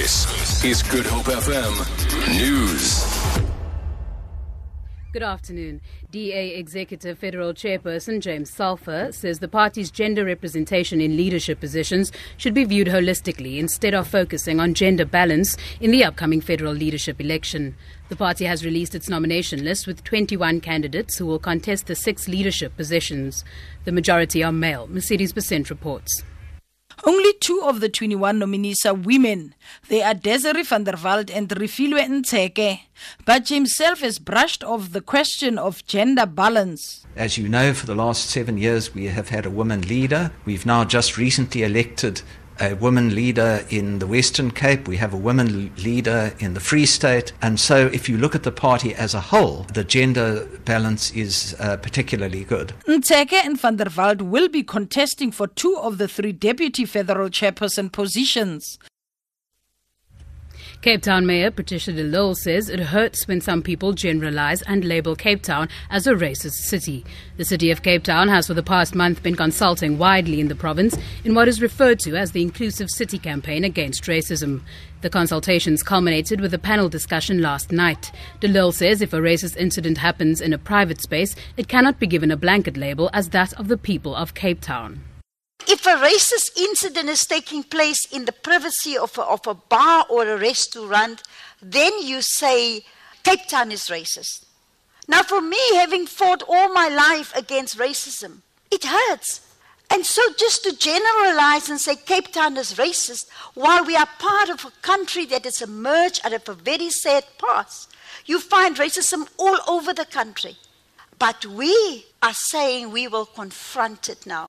This is Good Hope FM News. Good afternoon. DA Executive Federal Chairperson James Selfe says the party's gender representation in leadership positions should be viewed holistically instead of focusing on gender balance in the upcoming federal leadership election. The party has released its nomination list with 21 candidates who will contest the six leadership positions. The majority are male. Mercedes Besent reports. Only two of the 21 nominees are women. They are Desiree van der Walt and Refilwe Ntsekhe. But himself has brushed off the question of gender balance. As you know, for the last seven years, we have had a woman leader. We've now just recently elected a woman leader in the Western Cape, we have a woman leader in the Free State, and so if you look at the party as a whole, the gender balance is uh, particularly good. Ntsekhe and van der Walt will be contesting for two of the three deputy federal chairperson positions. Cape Town Mayor Patricia de Lille says it hurts when some people generalize and label Cape Town as a racist city. The city of Cape Town has for the past month been consulting widely in the province in what is referred to as the Inclusive City campaign against racism. The consultations culminated with a panel discussion last night. De Lille says if a racist incident happens in a private space, it cannot be given a blanket label as that of the people of Cape Town. If a racist incident is taking place in the privacy of a, of a bar or a restaurant, then you say Cape Town is racist. Now, for me, having fought all my life against racism, it hurts. And so, just to generalize and say Cape Town is racist, while we are part of a country that has emerged out of a very sad past, you find racism all over the country. But we are saying we will confront it now.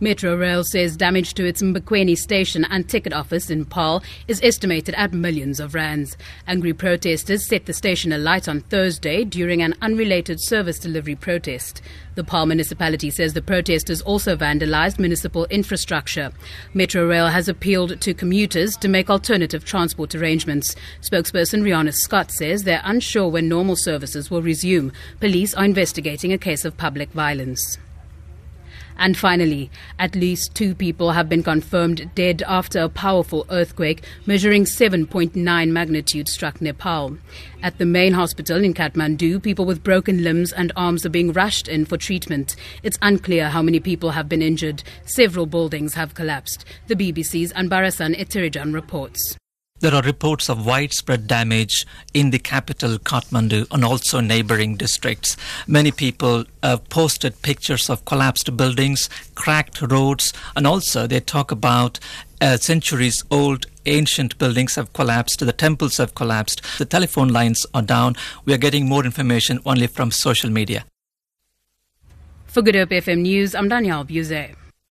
Metro Rail says damage to its Mbekweni station and ticket office in Paarl is estimated at millions of rands. Angry protesters set the station alight on Thursday during an unrelated service delivery protest. The Paarl municipality says the protesters also vandalized municipal infrastructure. Metro Rail has appealed to commuters to make alternative transport arrangements. Spokesperson Riana Scott says they're unsure when normal services will resume. Police are investigating a case of public violence. And finally, at least two people have been confirmed dead after a powerful earthquake measuring 7.9 magnitude struck Nepal. At the main hospital in Kathmandu, people with broken limbs and arms are being rushed in for treatment. It's unclear how many people have been injured. Several buildings have collapsed. The BBC's Anbarasan Ethirajan reports. There are reports of widespread damage in the capital, Kathmandu, and also neighboring districts. Many people have posted pictures of collapsed buildings, cracked roads, and also they talk about uh, centuries old ancient buildings have collapsed, the temples have collapsed, the telephone lines are down. We are getting more information only from social media. For Good Hope FM News, I'm Danielle Buse.